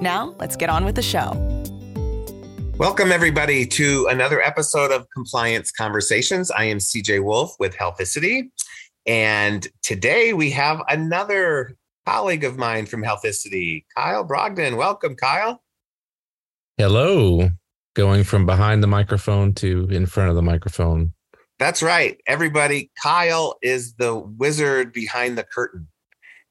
Now, let's get on with the show. Welcome, everybody, to another episode of Compliance Conversations. I am CJ Wolf with Healthicity. And today we have another colleague of mine from Healthicity, Kyle Brogdon. Welcome, Kyle. Hello. Going from behind the microphone to in front of the microphone. That's right. Everybody, Kyle is the wizard behind the curtain.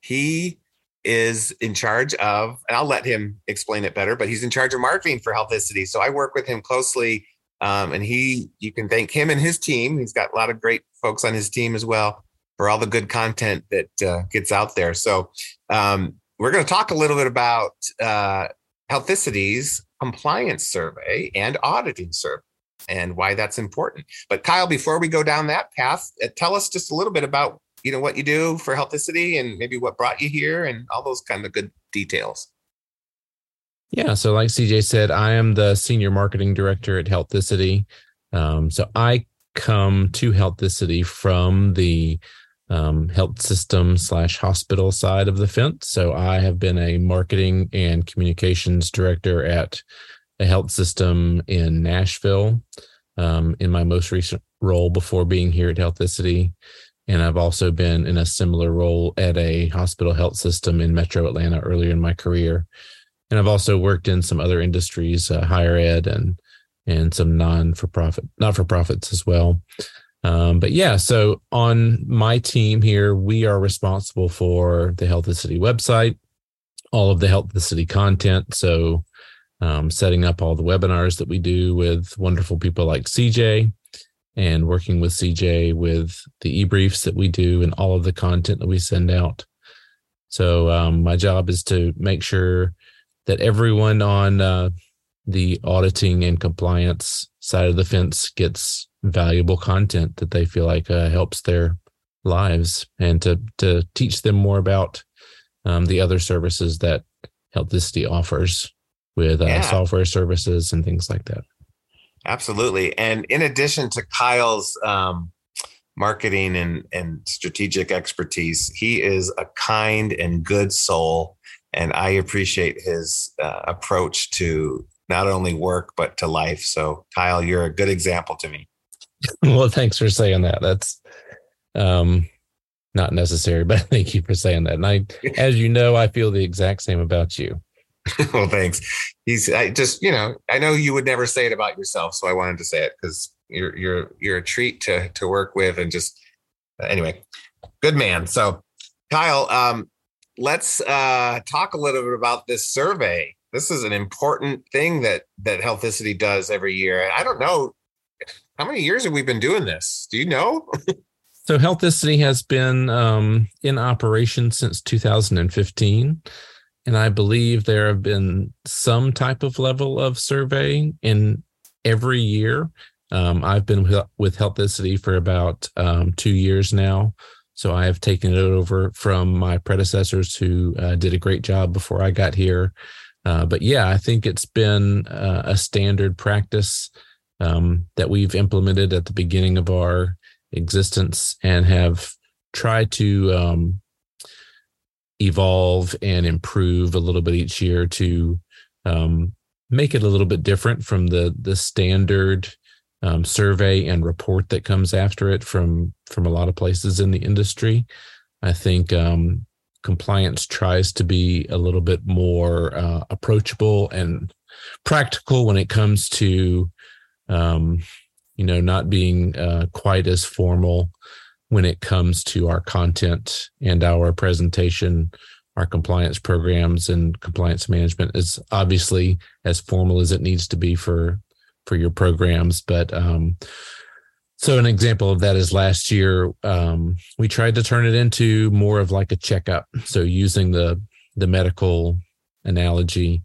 He is in charge of, and I'll let him explain it better, but he's in charge of marketing for Healthicity. So I work with him closely. Um, and he, you can thank him and his team. He's got a lot of great folks on his team as well for all the good content that uh, gets out there. So um, we're going to talk a little bit about uh, Healthicity's compliance survey and auditing survey and why that's important. But Kyle, before we go down that path, uh, tell us just a little bit about you know what you do for Healthicity and maybe what brought you here and all those kind of good details. Yeah, so like CJ said, I am the senior marketing director at Healthicity. Um, so I come to Healthicity from the um, health system slash hospital side of the fence. So I have been a marketing and communications director at a health system in Nashville um, in my most recent role before being here at Healthicity. And I've also been in a similar role at a hospital health system in Metro Atlanta earlier in my career. And I've also worked in some other industries, uh, higher ed and and some non for profit, not for profits as well. Um, but yeah, so on my team here, we are responsible for the Healthicity website, all of the Healthicity content. So um, setting up all the webinars that we do with wonderful people like CJ and working with CJ with the e-briefs that we do and all of the content that we send out. So um, my job is to make sure that everyone on uh, the auditing and compliance side of the fence gets valuable content that they feel like uh, helps their lives and to to teach them more about um, the other services that Healthicity offers with uh, yeah. software services and things like that. Absolutely. And in addition to Kyle's um, marketing and, and strategic expertise, he is a kind and good soul. And I appreciate his uh, approach to not only work, but to life. So, Kyle, you're a good example to me. well, thanks for saying that. That's um, not necessary, but thank you for saying that. And I, as you know, I feel the exact same about you. well, thanks. He's I just, you know, I know you would never say it about yourself, so I wanted to say it because you're you're you're a treat to to work with, and just uh, anyway, good man. So, Kyle, um, let's uh, talk a little bit about this survey. This is an important thing that that Healthicity does every year. I don't know how many years have we been doing this. Do you know? so, Healthicity has been um, in operation since 2015. And I believe there have been some type of level of survey in every year. Um, I've been with, Healthicity for about um, two years now. So I have taken it over from my predecessors who uh, did a great job before I got here. Uh, but yeah, I think it's been uh, a standard practice um, that we've implemented at the beginning of our existence and have tried to um, evolve and improve a little bit each year to um, make it a little bit different from the the standard um, survey and report that comes after it from from a lot of places in the industry. I think um, compliance tries to be a little bit more uh, approachable and practical when it comes to um, you know not being uh, quite as formal when it comes to our content and our presentation our compliance programs and compliance management is obviously as formal as it needs to be for for your programs but um, so an example of that is last year um, we tried to turn it into more of like a checkup so using the the medical analogy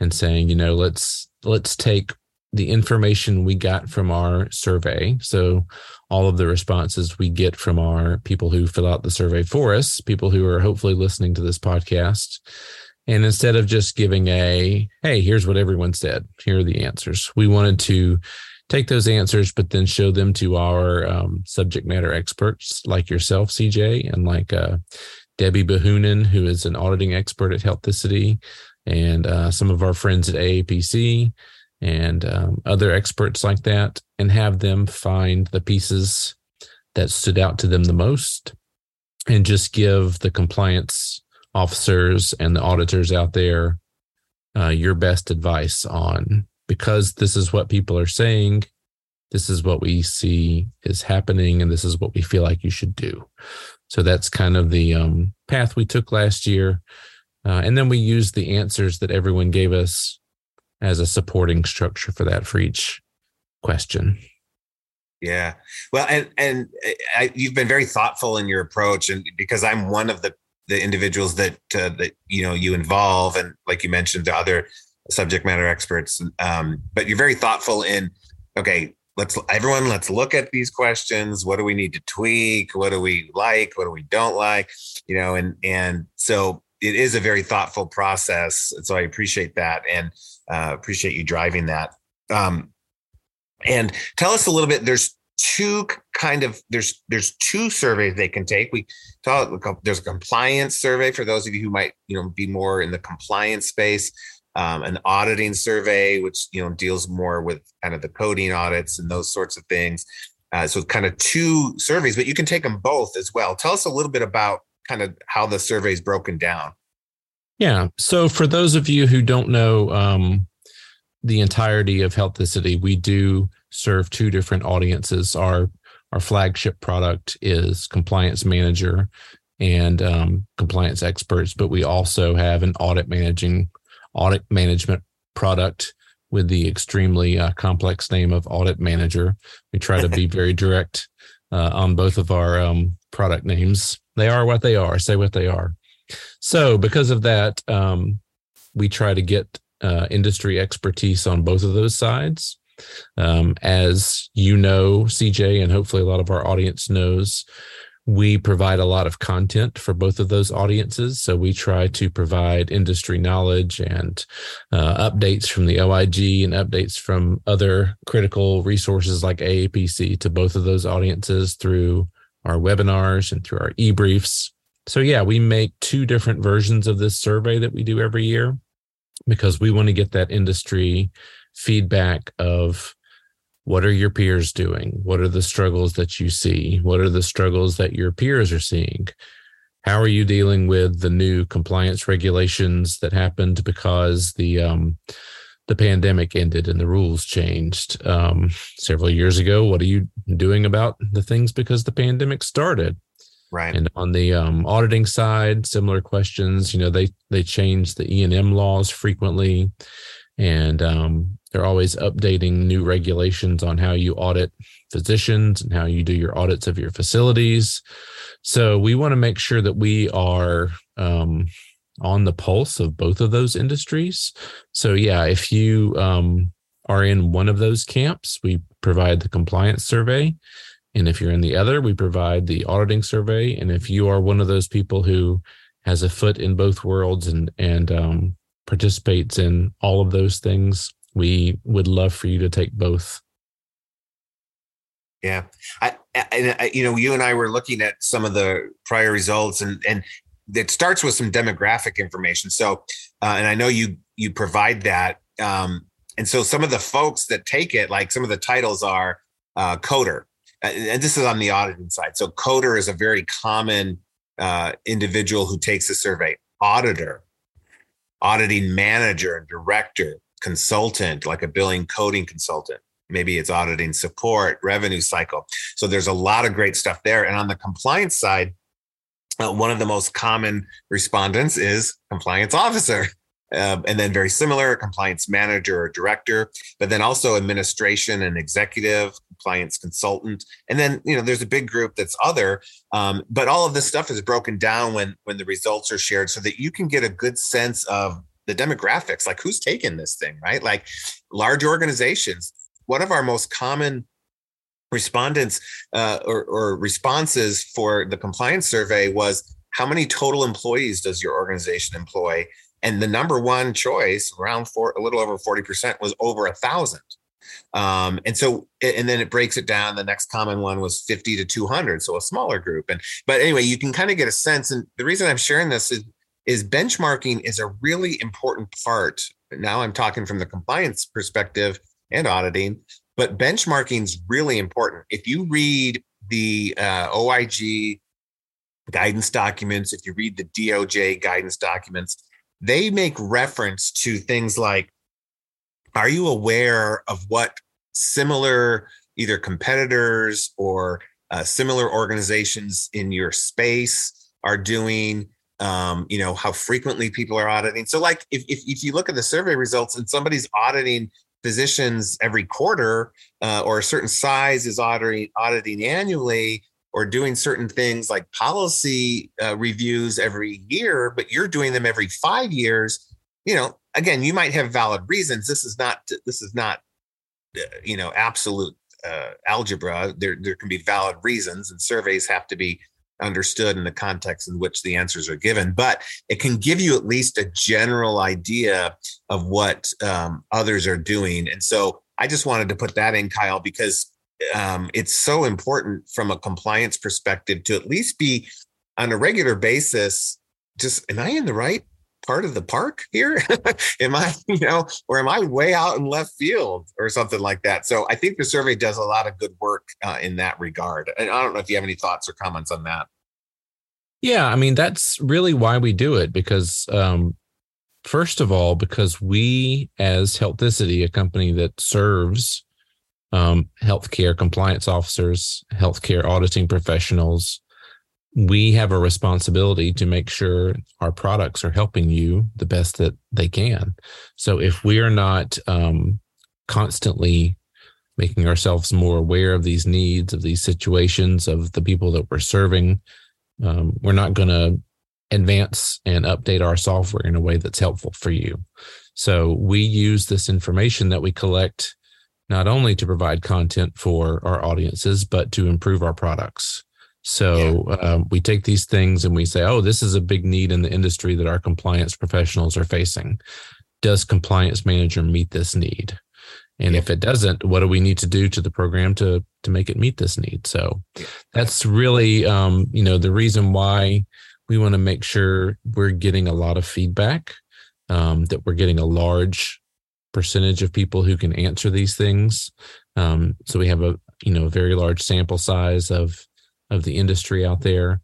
and saying, you know, let's let's take the information we got from our survey. So all of the responses we get from our people who fill out the survey for us, people who are hopefully listening to this podcast. And instead of just giving a, hey, here's what everyone said, here are the answers, we wanted to take those answers, but then show them to our um, subject matter experts like yourself, CJ, and like uh, Debbie Bahunin, who is an auditing expert at Healthicity, and uh, some of our friends at AAPC and um, other experts like that, and have them find the pieces that stood out to them the most and just give the compliance officers and the auditors out there uh, your best advice on because this is what people are saying this is what we see is happening and this is what we feel like you should do. So that's kind of the um, path we took last year. Uh, and then we used the answers that everyone gave us as a supporting structure for that for each question. Yeah. Well and and I, you've been very thoughtful in your approach and because i'm one of the the individuals that uh, that you know you involve and like you mentioned the other subject matter experts um, but you're very thoughtful in okay let's everyone let's look at these questions. What do we need to tweak? What do we like? What do we don't like? You know and and so it is a very thoughtful process so i appreciate that. And uh, appreciate you driving that um, and tell us a little bit there's two kind of there's there's two surveys they can take we talk there's a compliance survey for those of you who might you know be more in the compliance space um, an auditing survey, which you know deals more with kind of the coding audits and those sorts of things. Uh, so kind of two surveys, but you can take them both as well. Tell us a little bit about kind of how the survey is broken down. Yeah. So for those of you who don't know um, the entirety of Healthicity, we do serve two different audiences. Our our flagship product is Compliance Manager and um, compliance experts, but we also have an audit managing audit management product with the extremely uh, complex name of Audit Manager. We try to be very direct uh, on both of our um, product names. They are what they are, say what they are. So, because of that, um, we try to get uh, industry expertise on both of those sides. Um, as you know, CJ, and hopefully a lot of our audience knows, we provide a lot of content for both of those audiences. So we try to provide industry knowledge and uh, updates from the OIG and updates from other critical resources like AAPC to both of those audiences through our webinars and through our e-briefs. So yeah, we make two different versions of this survey that we do every year because we want to get that industry feedback of what are your peers doing? What are the struggles that you see? What are the struggles that your peers are seeing? How are you dealing with the new compliance regulations that happened because the um, the pandemic ended and the rules changed um, several years ago? What are you doing about the things because the pandemic started? Right. And on the um, auditing side, similar questions. You know, they they change the E and M laws frequently, and um, they're always updating new regulations on how you audit physicians and how you do your audits of your facilities. So we want to make sure that we are um, on the pulse of both of those industries. So yeah, if you um, are in one of those camps, we provide the compliance survey. And if you're in the other, we provide the auditing survey. And if you are one of those people who has a foot in both worlds and and um, participates in all of those things, we would love for you to take both. Yeah, I, and I, you know, you and I were looking at some of the prior results, and and it starts with some demographic information. So, uh, and I know you you provide that, um, and so some of the folks that take it, like some of the titles are uh, coder, and this is on the auditing side. So, coder is a very common uh, individual who takes a survey. Auditor, auditing manager, and director, consultant, like a billing coding consultant. Maybe it's auditing support, revenue cycle. So there's a lot of great stuff there. And on the compliance side, uh, one of the most common respondents is compliance officer. Uh, and then very similar compliance manager or director, but then also administration and executive compliance consultant. And then, you know, there's a big group that's other, um, but all of this stuff is broken down when, when the results are shared so that you can get a good sense of the demographics, like who's taking this thing, right? Like large organizations. One of our most common respondents uh, or, or responses for the compliance survey was how many total employees does your organization employ? And the number one choice, around four, a little over 40%, was over a thousand. Um, and so, and then it breaks it down. The next common one was 50 to 200, so a smaller group. And but anyway, you can kind of get a sense. And the reason I'm sharing this is is benchmarking is a really important part. Now I'm talking from the compliance perspective and auditing, but benchmarking is really important. If you read the uh, OIG guidance documents, if you read the DOJ guidance documents, they make reference to things like are you aware of what similar either competitors or uh, similar organizations in your space are doing um, you know how frequently people are auditing? So like if, if, if you look at the survey results and somebody's auditing physicians every quarter uh, or a certain size is auditing auditing annually or doing certain things like policy uh, reviews every year, but you're doing them every five years, you know, again, you might have valid reasons. This is not, this is not, uh, you know, absolute uh, algebra. There, there can be valid reasons, and surveys have to be understood in the context in which the answers are given. But it can give you at least a general idea of what um, others are doing. And so I just wanted to put that in, Kyle, because um, it's so important from a compliance perspective to at least be on a regular basis. Just, am I in the right part of the park here? am I, you know, or am I way out in left field or something like that? So I think the survey does a lot of good work uh, in that regard. And I don't know if you have any thoughts or comments on that. Yeah, I mean that's really why we do it because um, first of all, because we as Healthicity, a company that serves um, healthcare compliance officers, healthcare auditing professionals, we have a responsibility to make sure our products are helping you the best that they can. So if we are not um, constantly making ourselves more aware of these needs, of these situations, of the people that we're serving, um, we're not going to advance and update our software in a way that's helpful for you. So we use this information that we collect not only to provide content for our audiences, but to improve our products. So yeah. um, we take these things and we say, oh, this is a big need in the industry that our compliance professionals are facing. Does compliance manager meet this need? And yeah. if it doesn't, what do we need to do to the program to to make it meet this need? So yeah. that's really um, you know the reason why we want to make sure we're getting a lot of feedback, um, that we're getting a large percentage of people who can answer these things. Um, so we have a you know very large sample size of of the industry out there,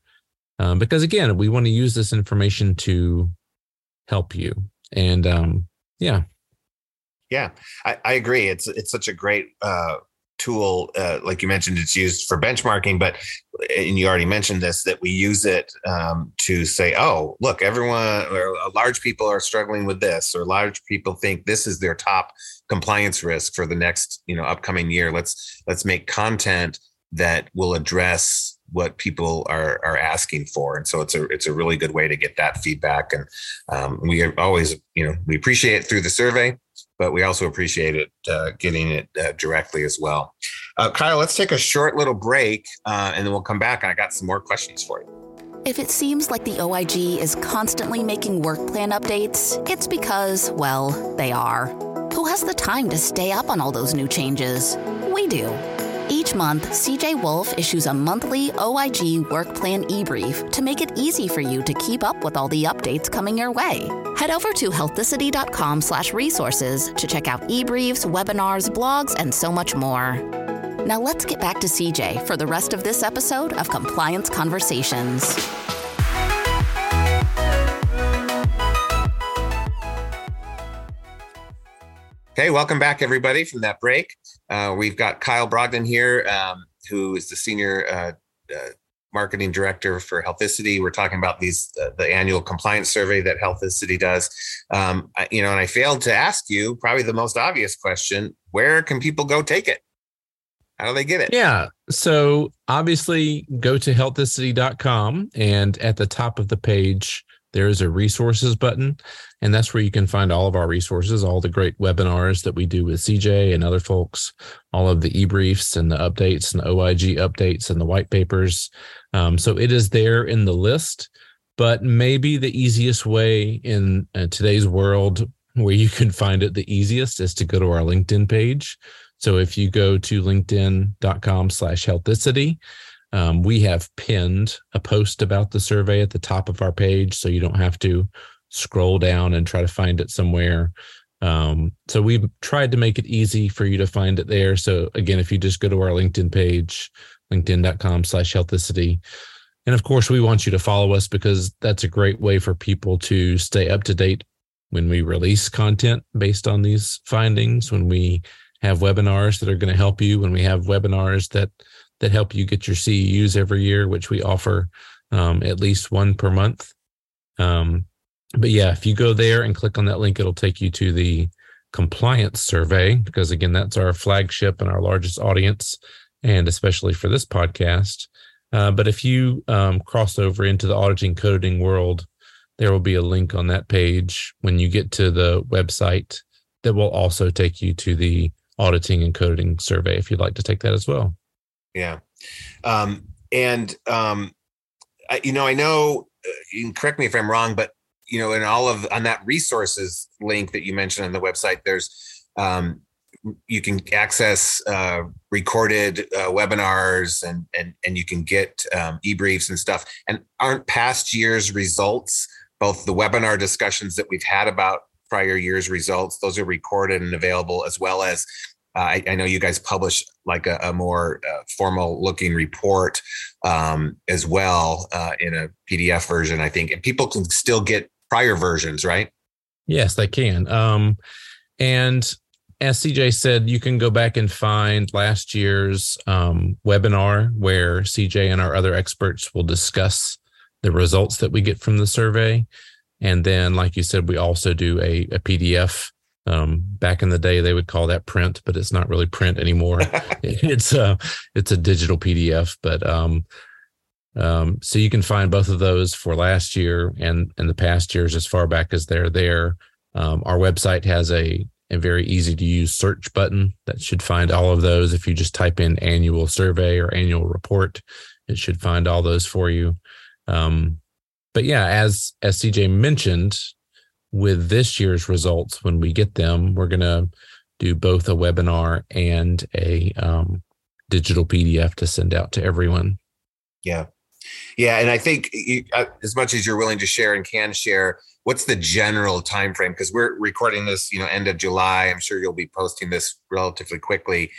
um, because again, we want to use this information to help you. And um, yeah, yeah, I, I agree. It's it's such a great uh, tool, uh, like you mentioned, it's used for benchmarking, but and you already mentioned this that we use it um, to say, oh, look, everyone or large people are struggling with this, or large people think this is their top compliance risk for the next you know upcoming year. Let's let's make content that will address what people are are asking for. And so it's a it's a really good way to get that feedback. And um, we always you know we appreciate it through the survey but we also appreciate it uh, getting it uh, directly as well. Uh, Kyle, let's take a short little break uh, and then we'll come back. I got some more questions for you. If it seems like the OIG is constantly making work plan updates, it's because, well, they are. Who has the time to stay up on all those new changes? We do. Each month, CJ Wolf issues a monthly OIG work plan e-brief to make it easy for you to keep up with all the updates coming your way. Head over to healthicity.com slash resources to check out e-briefs, webinars, blogs, and so much more. Now let's get back to CJ for the rest of this episode of Compliance Conversations. Okay, welcome back, everybody, from that break. Uh, we've got Kyle Brogdon here, um, who is the senior uh, uh, marketing director for Healthicity. We're talking about these uh, the annual compliance survey that Healthicity does. Um, I, you know, and I failed to ask you probably the most obvious question: Where can people go take it? How do they get it? Yeah. So obviously, go to healthicity.com, and at the top of the page, there is a resources button, and that's where you can find all of our resources, all the great webinars that we do with CJ and other folks, all of the e-briefs and the updates and the OIG updates and the white papers. Um, so it is there in the list, but maybe the easiest way in uh, today's world where you can find it the easiest is to go to our LinkedIn page. So if you go to linkedin.com slash healthicity, um, we have pinned a post about the survey at the top of our page, so you don't have to scroll down and try to find it somewhere. Um, so we've tried to make it easy for you to find it there. So again, if you just go to our LinkedIn page, linkedin.com slash healthicity, and of course, we want you to follow us because that's a great way for people to stay up to date when we release content based on these findings, when we have webinars that are going to help you, when we have webinars that that help you get your CEUs every year, which we offer um, at least one per month. Um, but yeah, if you go there and click on that link, it'll take you to the compliance survey because again, that's our flagship and our largest audience, and especially for this podcast. Uh, but if you um, cross over into the auditing coding world, there will be a link on that page when you get to the website that will also take you to the auditing and coding survey if you'd like to take that as well. Yeah. Um, and, um, I, you know, I know, uh, correct me if I'm wrong, but, you know, in all of, on that resources link that you mentioned on the website, there's, um, you can access uh, recorded uh, webinars and, and and you can get um, e-briefs and stuff. And aren't past years results, both the webinar discussions that we've had about prior years results, those are recorded and available, as well as I, I, know you guys publish like a, a more uh, formal looking report um, as well uh, in a PDF version, I think, and people can still get prior versions, right? Yes, they can. Um, and as CJ said, you can go back and find last year's um, webinar where CJ and our other experts will discuss the results that we get from the survey. And then, like you said, we also do a, a PDF um, back in the day, they would call that print, but it's not really print anymore. it's a it's a digital PDF. But um, um, so you can find both of those for last year and and the past years as far back as they're there. Um, our website has a a very easy to use search button that should find all of those. If you just type in annual survey or annual report, it should find all those for you. Um, but yeah, as as CJ mentioned, with this year's results, when we get them, we're going to do both a webinar and a um, digital PDF to send out to everyone. Yeah. Yeah. And I think you, uh, as much as you're willing to share and can share, what's the general time frame? Because we're recording this, you know, end of July. I'm sure you'll be posting this relatively quickly.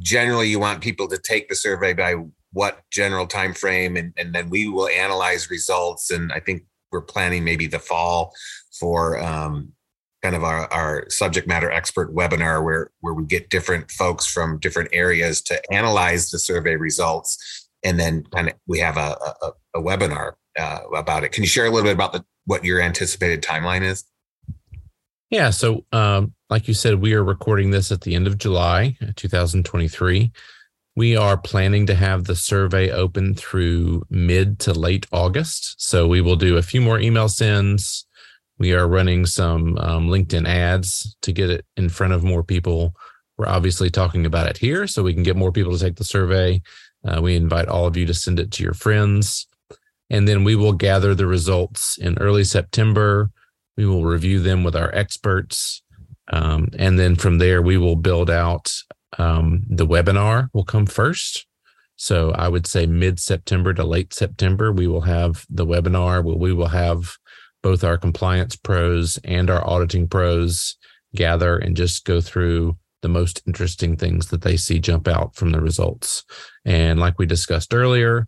Generally, you want people to take the survey by what general time frame and, and then we will analyze results and i think we're planning maybe the fall for um, kind of our, our subject matter expert webinar where where we get different folks from different areas to analyze the survey results and then kind of we have a, a, a webinar uh, about it can you share a little bit about the what your anticipated timeline is yeah so um, like you said we are recording this at the end of july 2023 we are planning to have the survey open through mid to late August. So we will do a few more email sends. We are running some um, LinkedIn ads to get it in front of more people. We're obviously talking about it here so we can get more people to take the survey. Uh, we invite all of you to send it to your friends. And then we will gather the results in early September. We will review them with our experts. Um, and then from there, we will build out um, the webinar will come first. So I would say mid September to late September, we will have the webinar we will have both our compliance pros and our auditing pros gather and just go through the most interesting things that they see jump out from the results. And like we discussed earlier,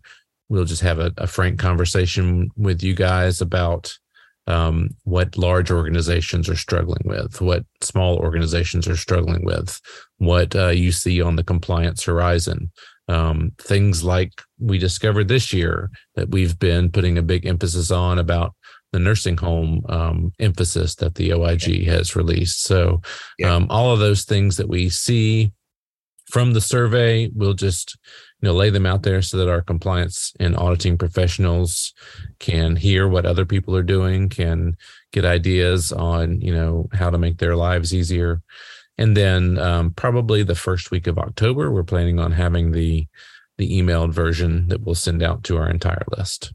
we'll just have a, a frank conversation with you guys about um, what large organizations are struggling with, what small organizations are struggling with, what uh, you see on the compliance horizon. Um, things like we discovered this year that we've been putting a big emphasis on about the nursing home um, emphasis that the OIG has released. So, yeah. Um, all of those things that we see from the survey, we'll just you know lay them out there so that our compliance and auditing professionals can hear what other people are doing can get ideas on you know how to make their lives easier and then um, probably the first week of october we're planning on having the the emailed version that we'll send out to our entire list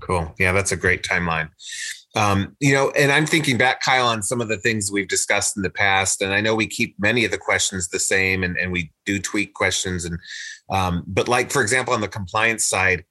cool yeah that's a great timeline um, you know, and I'm thinking back, Kyle, on some of the things we've discussed in the past, and I know we keep many of the questions the same, and, and we do tweak questions. And um, but like for example, on the compliance side,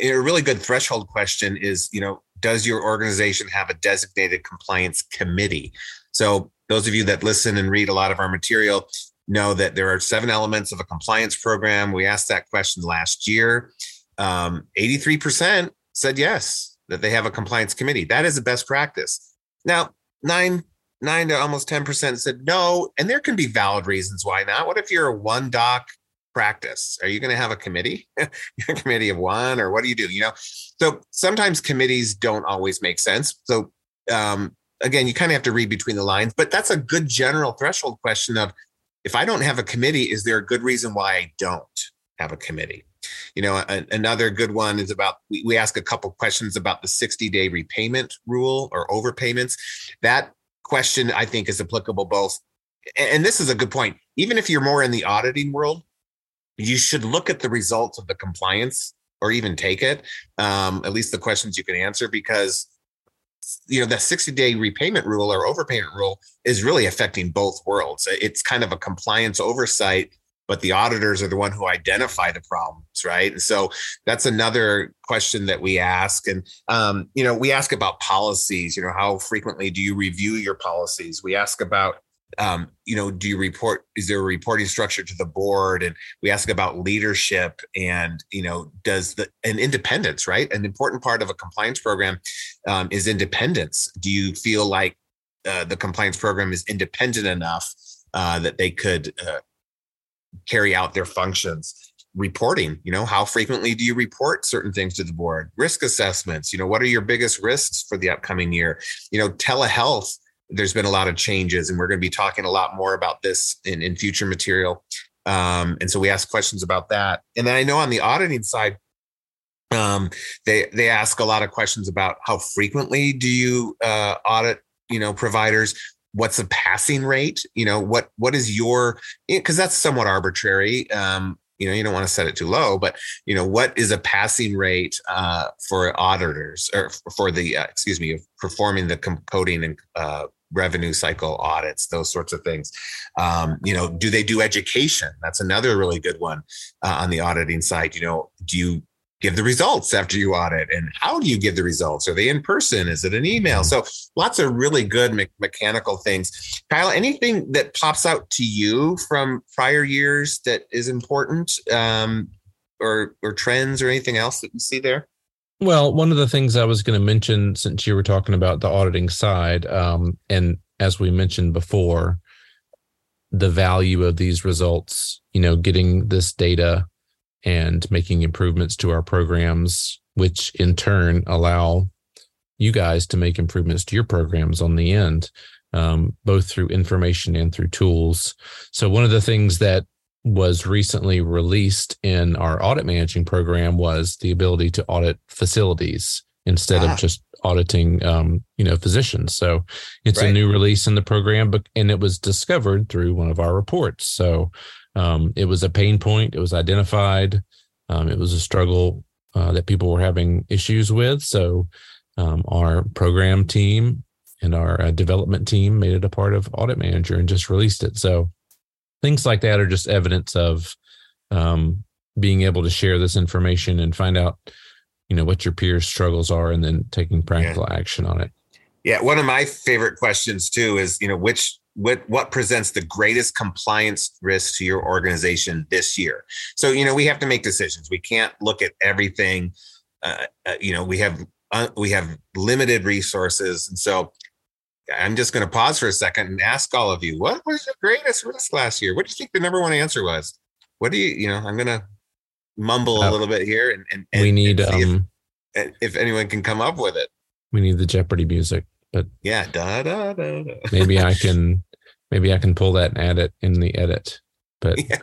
a really good threshold question is, you know, does your organization have a designated compliance committee? So those of you that listen and read a lot of our material know that there are seven elements of a compliance program. We asked that question last year. Um, 83% said yes that they have a compliance committee. That is a best practice. Now, nine, nine to almost 10% said no. And there can be valid reasons why not. What if you're a one doc practice? Are you going to have a committee? a committee of one, or what do you do? You know, so sometimes committees don't always make sense. So um, again, you kind of have to read between the lines, but that's a good general threshold question of if I don't have a committee, is there a good reason why I don't have a committee? You know, a, another good one is about we, we ask a couple questions about the 60 day repayment rule or overpayments. That question I think is applicable both. And this is a good point. Even if you're more in the auditing world, you should look at the results of the compliance or even take it. Um, at least the questions you can answer because you know the 60 day repayment rule or overpayment rule is really affecting both worlds it's kind of a compliance oversight but the auditors are the one who identify the problems right? And so that's another question that we ask. And um, you know we ask about policies. You know how frequently do you review your policies? We ask about um, you know do you report is there a reporting structure to the board? And we ask about leadership and you know does the and independence right? An important part of a compliance program um, is independence. Do you feel like uh, the compliance program is independent enough uh, that they could uh, carry out their functions. Reporting you know how frequently do you report certain things to the board? Risk assessments you know what are your biggest risks for the upcoming year? You know telehealth there's been a lot of changes and we're going to be talking a lot more about this in, in future material. Um, and so we ask questions about that. And then i know on the auditing side um, they they ask a lot of questions about how frequently do you uh, audit you know providers what's the passing rate? You know what what is your because that's somewhat arbitrary um you know you don't want to set it too low but you know what is a passing rate uh, for auditors or for the uh, excuse me performing the coding and uh, revenue cycle audits those sorts of things. Um, you know do they do education? That's another really good one uh, on the auditing side. You know do you give the results after you audit and how do you give the results? Are they in person? Is it an email? Mm-hmm. so lots of really good me- mechanical things. Kyle anything that pops out to you from prior years that is important um, or or trends or anything else that you see there? Well one of the things i was going to mention since you were talking about the auditing side um, and as we mentioned before the value of these results you know getting this data and making improvements to our programs, which in turn allow you guys to make improvements to your programs on the end, um, both through information and through tools. So, one of the things that was recently released in our audit managing program was the ability to audit facilities instead ah. of just auditing um, you know physicians so it's right. a new release in the program but and it was discovered through one of our reports so um, it was a pain point. It was identified. Um, it was a struggle uh, that people were having issues with. So um, our program team and our uh, development team made it a part of Audit Manager and just released it. So things like that are just evidence of um, being able to share this information and find out, you know, what your peers' struggles are, and then taking practical yeah. action on it. Yeah, one of my favorite questions too is, you know, which what what presents the greatest compliance risk to your organization this year? So you know we have to make decisions. We can't look at everything uh, uh, you know we have uh, we have limited resources. And so i'm just going to pause for a second and ask all of you what was your greatest risk last year? What do you think the number one answer was? What do you you know i'm going to mumble a little bit here and, and, and we need um, if, if anyone can come up with it we need the jeopardy music but yeah, da, da, da, da. maybe I can maybe I can pull that and add it in the edit. But yeah.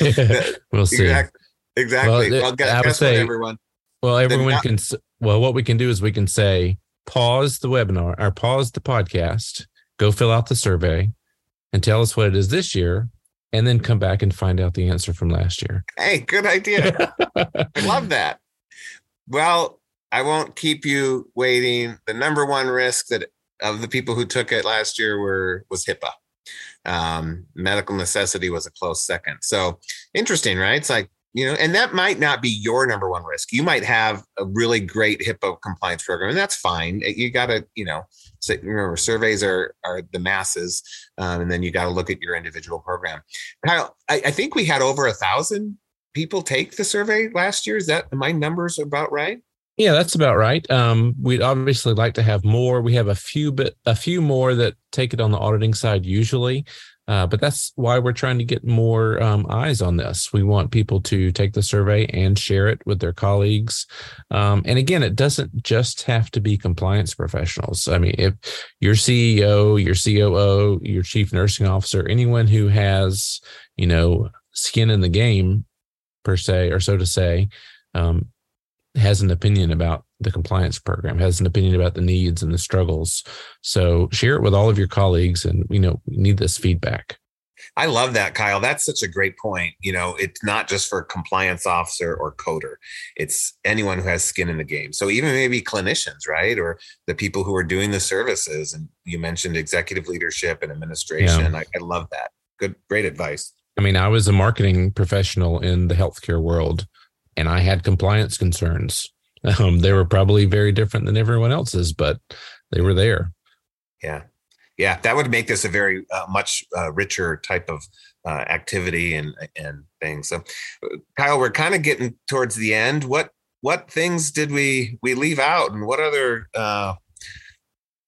we'll see. Exactly. exactly. Well, well guess, guess say, what, everyone? Well, everyone not- can. Well, what we can do is we can say pause the webinar or pause the podcast, go fill out the survey, and tell us what it is this year, and then come back and find out the answer from last year. Hey, good idea. I love that. Well, I won't keep you waiting. The number one risk that of the people who took it last year were was HIPAA. Um, medical necessity was a close second. So interesting, right? It's like you know, and that might not be your number one risk. You might have a really great HIPAA compliance program, and that's fine. You got to, you know, remember surveys are are the masses, um, and then you got to look at your individual program. Now, I, I think we had over a thousand people take the survey last year. Is that my numbers about right? Yeah, that's about right. Um, we'd obviously like to have more. We have a few bit a few more that take it on the auditing side usually. Uh, but that's why we're trying to get more um, eyes on this. We want people to take the survey and share it with their colleagues. Um, and again, it doesn't just have to be compliance professionals. I mean, if your CEO, your COO, your chief nursing officer, anyone who has, you know, skin in the game, per se, or so to say, um, has an opinion about the compliance program, has an opinion about the needs and the struggles. So share it with all of your colleagues and you know, we need this feedback. I love that, Kyle. That's such a great point. You know, it's not just for compliance officer or coder. It's anyone who has skin in the game. So even maybe clinicians, right? Or the people who are doing the services. And you mentioned executive leadership and administration. Yeah. I, I love that. Good, great advice. I mean, I was a marketing professional in the healthcare world and I had compliance concerns. Um, they were probably very different than everyone else's, but they were there. Yeah. Yeah. That would make this a very uh, much uh, richer type of uh, activity and, and things. So Kyle, we're kind of getting towards the end. What, what things did we, we leave out and what other uh,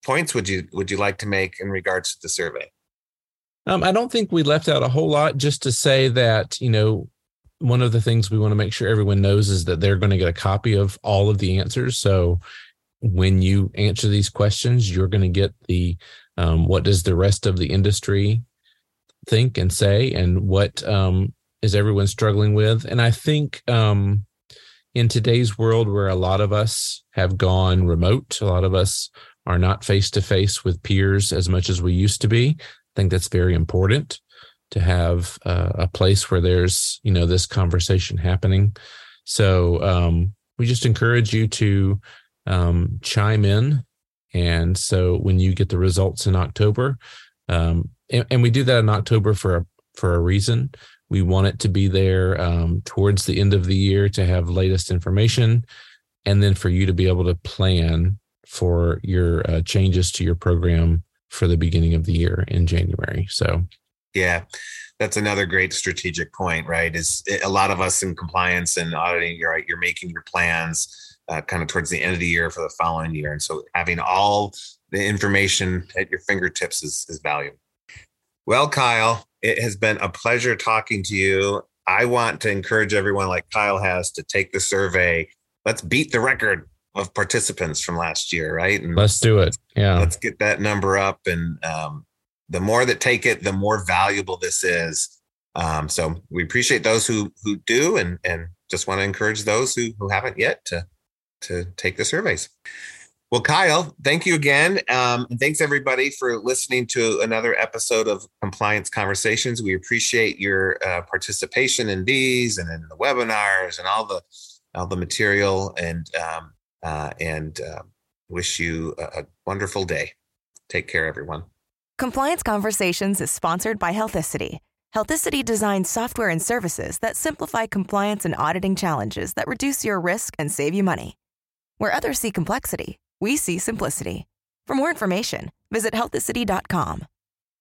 points would you, would you like to make in regards to the survey? Um, I don't think we left out a whole lot just to say that, you know, one of the things we want to make sure everyone knows is that they're going to get a copy of all of the answers. So when you answer these questions, you're going to get the um, what does the rest of the industry think and say, and what um, is everyone struggling with. And I think um, in today's world, where a lot of us have gone remote, a lot of us are not face to face with peers as much as we used to be. I think that's very important to have uh, a place where there's you know this conversation happening. So um, we just encourage you to um, chime in. And so when you get the results in october um, and, and, we do that in october for a, for a reason. We want it to be there um, towards the end of the year to have latest information and then for you to be able to plan for your uh, changes to your program for the beginning of the year in january. So yeah, that's another great strategic point, right? Is a lot of us in compliance and auditing, you're right, you're making your plans uh, kind of towards the end of the year for the following year. And so having all the information at your fingertips is, is valuable. Well, Kyle, it has been a pleasure talking to you. I want to encourage everyone, like Kyle has, to take the survey. Let's beat the record of participants from last year, right? And let's do it. Yeah. Let's get that number up and um, the more that take it, the more valuable this is. Um, so we appreciate those who who do, and and just want to encourage those who who haven't yet to to take the surveys. Well, Kyle, thank you again. Um, and thanks everybody for listening to another episode of Compliance Conversations. We appreciate your uh, participation in these and in the webinars and all the all the material and um, uh, and uh, wish you a, a wonderful day. Take care, everyone. Compliance Conversations is sponsored by Healthicity. Healthicity designs software and services that simplify compliance and auditing challenges that reduce your risk and save you money. Where others see complexity, we see simplicity. For more information, visit healthicity.com.